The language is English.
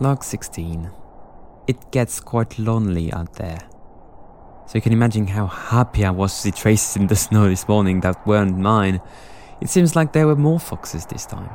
Log 16. It gets quite lonely out there. So you can imagine how happy I was to see traces in the snow this morning that weren't mine. It seems like there were more foxes this time.